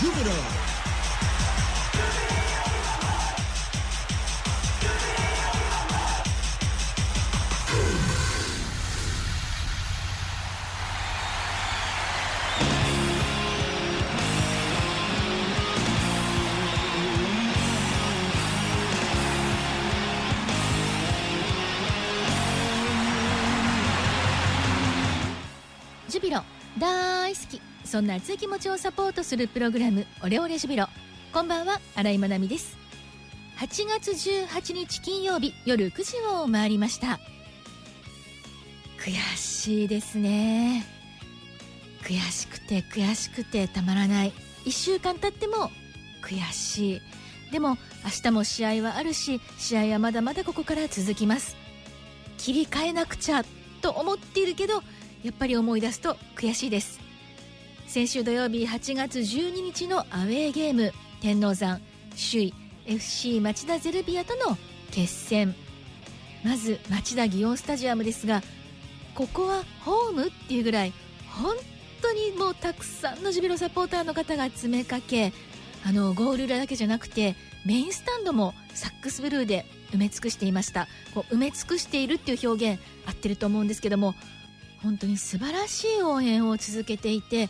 Jupiter. ジュビロ大好きそんな熱い気持ちをサポートするプログラムオレオレジュビロ。こんばんは新井まなみです。8月18日金曜日夜9時を回りました。悔しいですね。悔しくて悔しくてたまらない。1週間経っても悔しい。でも明日も試合はあるし試合はまだまだここから続きます。切り替えなくちゃと思っているけどやっぱり思い出すと悔しいです。先週土曜日8月12日のアウェーゲーム。天王山首位 FC 町田ゼルビアとの決戦。まず町田祇園スタジアムですがここはホームっていうぐらい本当にもうたくさんのジュビロサポーターの方が詰めかけあのゴール裏だけじゃなくてメインスタンドもサックスブルーで埋め尽くしていました。こう埋め尽くしているっていう表現合ってると思うんですけども本当に素晴らしい応援を続けていて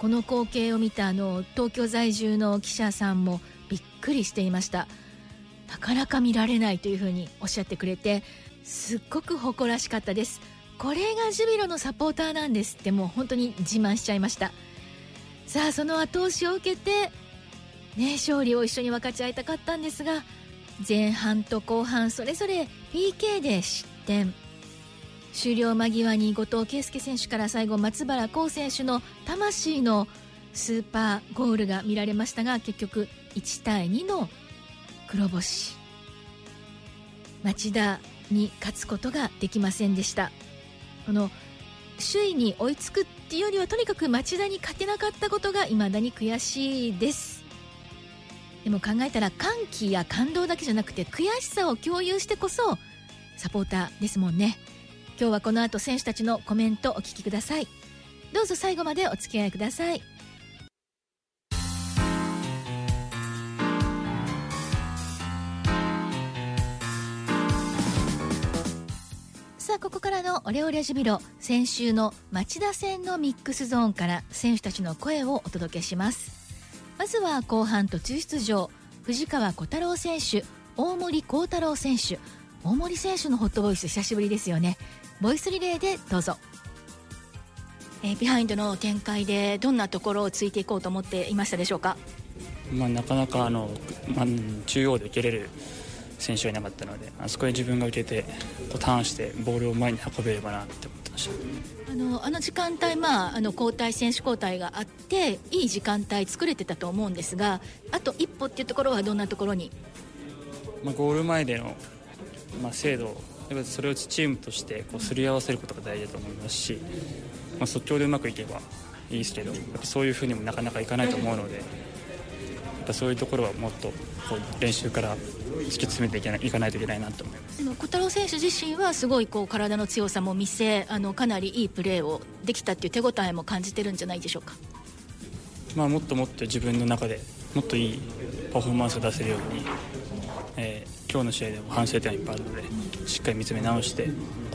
この光景を見たあの東京在住の記者さんもびっくりしていました。なかなか見られないというふうにおっしゃってくれてすっごく誇らしかったです。これがジュビロのサポーターなんですってもう本当に自慢しちゃいました。さあその後押しを受けてね勝利を一緒に分かち合いたかったんですが前半と後半それぞれ PK で失点。終了間際に後藤圭介選手から最後松原幸選手の魂のスーパーゴールが見られましたが結局1対2の黒星。町田に勝つことができませんでした。この首位に追いつくっていうよりはとにかく町田に勝てなかったことが未だに悔しいです。でも考えたら歓喜や感動だけじゃなくて悔しさを共有してこそサポーターですもんね。今日はこの後選手たちのコメントお聞きください。どうぞ最後までお付き合いください。さあここからのオレオレジュビロ先週の町田戦のミックスゾーンから選手たちの声をお届けします。まずは後半途中出場藤川小太郎選手大森幸太郎選手。大森選手のホットボイス久しぶりですよね。ボイスリレーでどうぞ。えー、ビハインドの展開でどんなところをついていこうと思っていましたでしょうか、まあ、なかなかあの、まあ、中央で受けれる選手がいなかったのであそこで自分が受けてターンしてボールを前に運べればなって思ってました。あのあの時間帯、まあ、あの交代選手交代があっていい時間帯作れてたと思うんですがあと一歩っていうところはどんなところに、まあ、ゴール前での、まあ、精度それをチームとしてこうすり合わせることが大事だと思いますし、まあ、即興でうまくいけばいいですけどやっぱそういうふうにもなかなかいかないと思うのでやっぱそういうところはもっとこう練習から突き詰めていけないいかないといけないなと思います。小太郎選手自身はすごいこう体の強さも見せあのかなりいいプレーをできたっていう手応えも感じてるんじゃないでしょうか、まあ、もっともっと自分の中でもっといいパフォーマンスを出せるように、えー、今日の試合でも反省点はいっぱいあるのでしっかり見つめ直して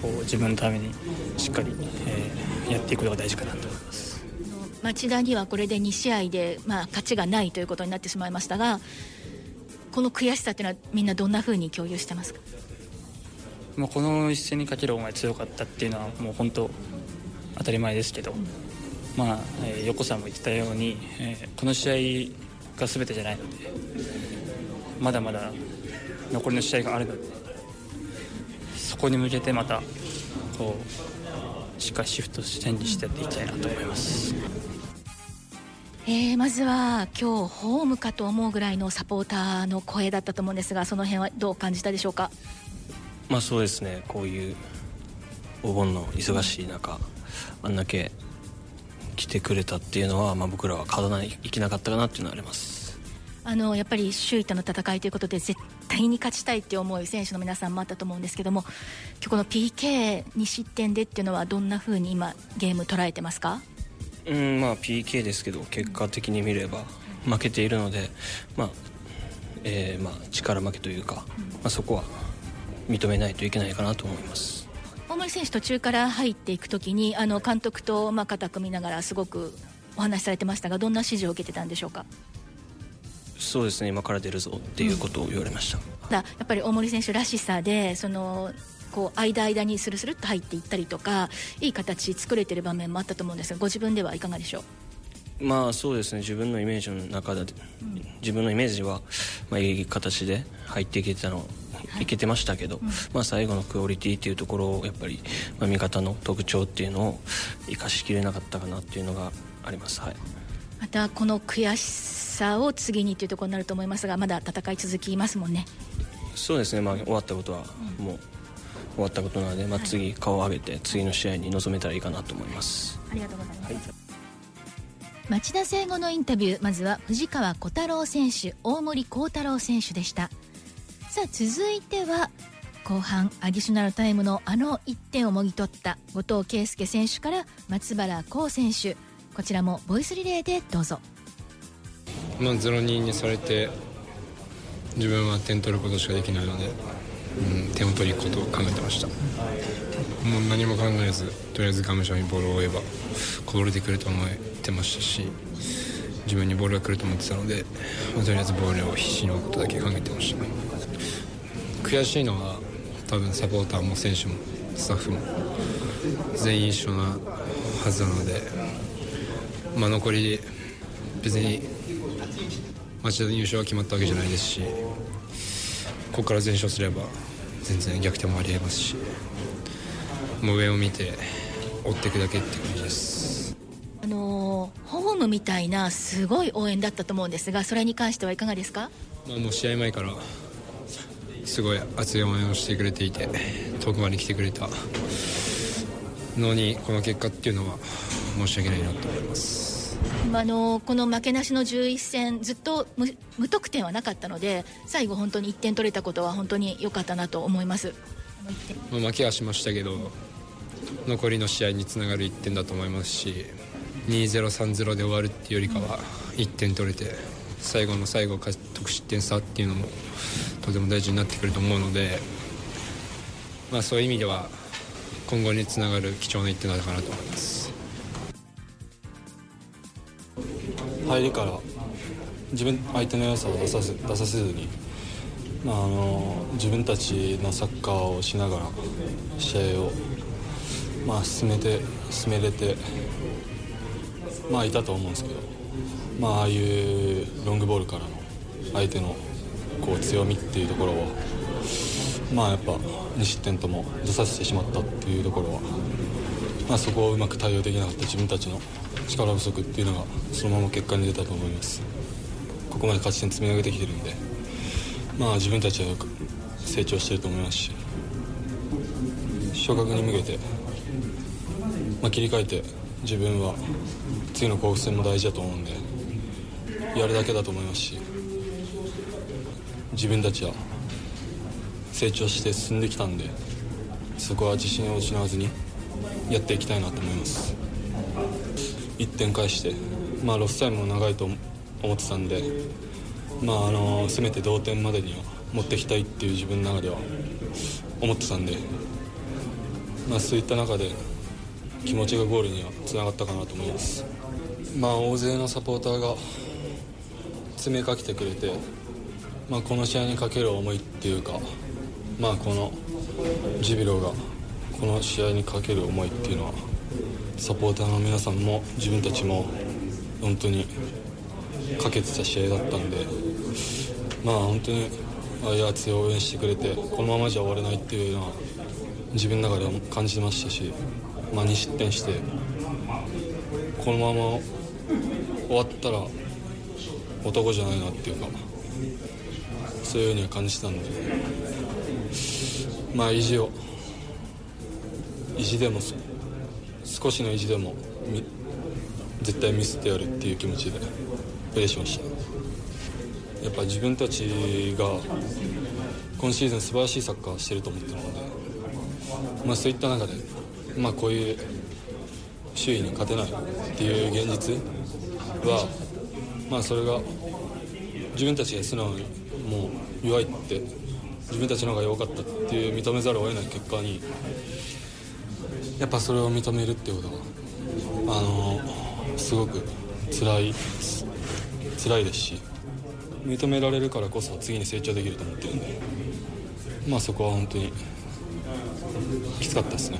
こう自分のためにしっかり、えー、やっていくことが大事かなと思います。町田にはこれで2試合で、まあ、勝ちがないということになってしまいましたがこの悔しさというのはみんなどんなふうに共有してますか、まあ、この一戦にかける思い強かったっていうのはもう本当当たり前ですけど、うん、まあ、えー、横さんも言ってたように、えー、この試合が全てじゃないのでまだまだ残りの試合があるのでそこに向けてまたこうしっかりシフトチェンジしてやっていきたいなと思います。えー、まずは今日ホームかと思うぐらいのサポーターの声だったと思うんですがその辺はどう感じたでしょうか？まあそうですね。こういうお盆の忙しい中あんだけ来てくれたっていうのは、まあ、僕らは勝たないいけなかったかなっていうのはありますあのやっぱり首位との戦いということで絶対に勝ちたいって思う選手の皆さんもあったと思うんですけども今日この PK 2失点でっていうのはどんなふうに今ゲーム捉えてますかうんまあ PK ですけど結果的に見れば負けているので、まあえーまあ、力負けというか、まあ、そこは認めないといけないかなと思います。大森選手途中から入っていくときにあの監督とまあ肩組みながらすごくお話しされてましたがどんな指示を受けてたんでしょうか？そうですね今から出るぞっていうことを言われました、だやっぱり大森選手らしさでそのこう間間にスルスルっと入っていったりとかいい形作れてる場面もあったと思うんですがご自分ではいかがでしょう？まあそうですね自分のイメージの中で、自分のイメージは、まあ、いい形で入っていけてたの、い、けてましたけど、まあ、最後のクオリティっていうところをやっぱり、まあ、味方の特徴っていうのを生かしきれなかったかなっていうのがあります、はい、またこの悔しさを次にというところになると思いますがまだ戦い続きますもんね。そうですね、まあ、終わったことはもう終わったことなので、まあ、次顔を上げて次の試合に臨めたらいいかなと思います。ありがとうございます、町田聖吾のインタビュー。まずは藤川小太郎選手大森幸太郎選手でした。さあ続いては後半アディショナルタイムのあの1点をもぎ取った後藤圭介選手から松原幸選手こちらもボイスリレーでどうぞ。まあ、0-2にされて自分は点取ることしかできないので、うん、点を取りに行くことを考えてました。もう何も考えずとりあえずがむしゃらにボールを追えばこぼれてくると思ってましたし自分にボールが来ると思ってたので、まあとりあえずボールを必死に追うことだけ考えてました。悔しいのは多分サポーターも選手もスタッフも全員一緒なはずなので、まあ、残り別に町田の優勝が決まったわけじゃないですしここから全勝すれば全然逆転もありえますしもう上を見て追っていくだけって感じです。あのーホームみたいなすごい応援だったと思うんですがそれに関してはいかがですか？まあ、もう試合前からすごい熱い応援をしてくれていて遠くまで来てくれたのにこの結果っていうのは申し訳ないなと思いますあのこの負けなしの11戦ずっと無無得点はなかったので最後本当に1点取れたことは本当に良かったなと思いますあの1点まあ負けはしましたけど残りの試合につながる1点だと思いますし2-0-3-0で終わるっていうよりかは1点取れて最後の最後得失点差っていうのもとても大事になってくると思うので、まあ、そういう意味では今後につながる貴重な1点だったかなと思います。入りから自分相手の良さを出させ出させずに、あの自分たちのサッカーをしながら試合を、まあ、進めて進めれて、まあ、いたと思うんですけど、まあ、ああいうロングボールからの相手のこう強みっていうところを、まあ、やっぱ2失点とも出させてしまったっていうところは、まあ、そこをうまく対応できなかった自分たちの力不足っていうのがそのまま結果に出たと思います。ここまで勝ち点積み上げてきてるんでまあ自分たちは成長してると思いますし昇格に向けて、まあ、切り替えて自分は次の甲府戦も大事だと思うんでやるだけだと思いますし自分たちは成長して進んできたんでそこは自信を失わずにやっていきたいなと思います。1点返して、まあ、ロスタイムも長いと思ってたんで、まあ、あのせめて同点までには持ってきたいっていう自分の中では思ってたんで、まあ、そういった中で気持ちがゴールにはつながったかなと思います、まあ、大勢のサポーターが詰めかけてくれて、まあ、この試合にかける思いっていうか、まあ、このジビロがこの試合にかける思いっていうのはサポーターの皆さんも自分たちも本当にかけてた試合だったんでまあ本当にああいう熱い応援してくれてこのままじゃ終われないっていうのは自分の中では感じてましたし、まあ、2失点してこのまま終わったら男じゃないなっていうかそういうふうには感じたんでまあ意地を意地でも少しの意地でも絶対ミスってやるっていう気持ちでプレーしました。やっぱ自分たちが今シーズン素晴らしいサッカーをしてると思ってるので、まあ、そういった中で、まあ、こういう周囲に勝てないっていう現実は、まあ、それが自分たちが素直にもう弱いって自分たちの方が弱かったっていう認めざるを得ない結果にやっぱそれを認めるっていうことはあのすごく辛い辛いですし認められるからこそ次に成長できると思ってるんでまあそこは本当にきつかったですね。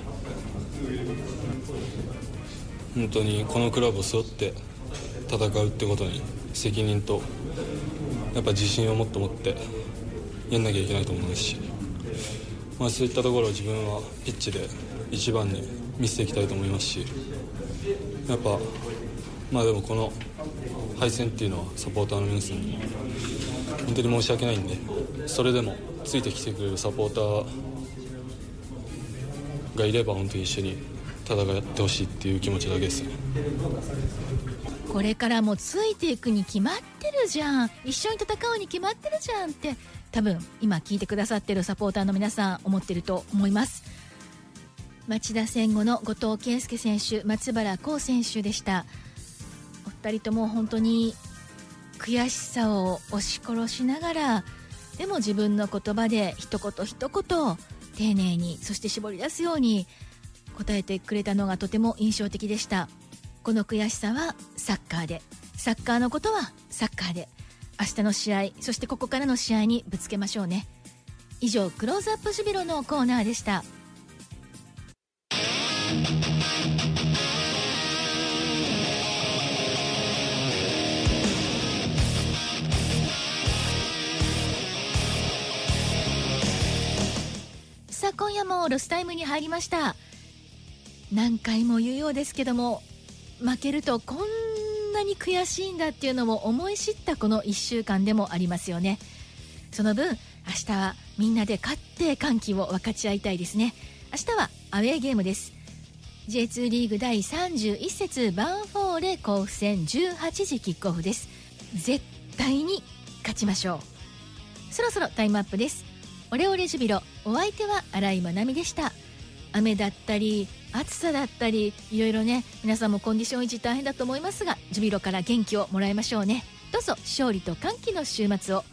本当にこのクラブを背負って戦うってことに責任とやっぱ自信をもっと持ってやんなきゃいけないと思いますし、まあ、そういったところを自分はピッチで一番に見せていきたいと思いますしやっぱまあでもこの敗戦っていうのはサポーターの皆さんに本当に申し訳ないんでそれでもついてきてくれるサポーターがいれば本当に一緒に戦ってほしいっていう気持ちだけですね。これからもついていくに決まってるじゃん。一緒に戦うに決まってるじゃんって多分今聞いてくださってるサポーターの皆さん思ってると思います。町田戦後の後藤圭介選手松原幸選手でした。お二人とも本当に悔しさを押し殺しながらでも自分の言葉で一言一言丁寧にそして絞り出すように答えてくれたのがとても印象的でした。この悔しさはサッカーで。サッカーのことはサッカーで。明日の試合そしてここからの試合にぶつけましょうね。以上クローズアップジュビロのコーナーでした。さあ今夜もロスタイムに入りました。何回も言うようですけども負けるとこんなに悔しいんだっていうのを思い知ったこの1週間でもありますよね。その分明日はみんなで勝って歓喜を分かち合いたいですね。明日はアウェーゲームです。J2 リーグ第31節バンフォーレ甲府戦18時キックオフです。絶対に勝ちましょう。そろそろタイムアップです。オレオレジュビロお相手は新井まなみでした。雨だったり暑さだったりいろいろね皆さんもコンディション維持大変だと思いますがジュビロから元気をもらいましょうね。どうぞ勝利と歓喜の週末を。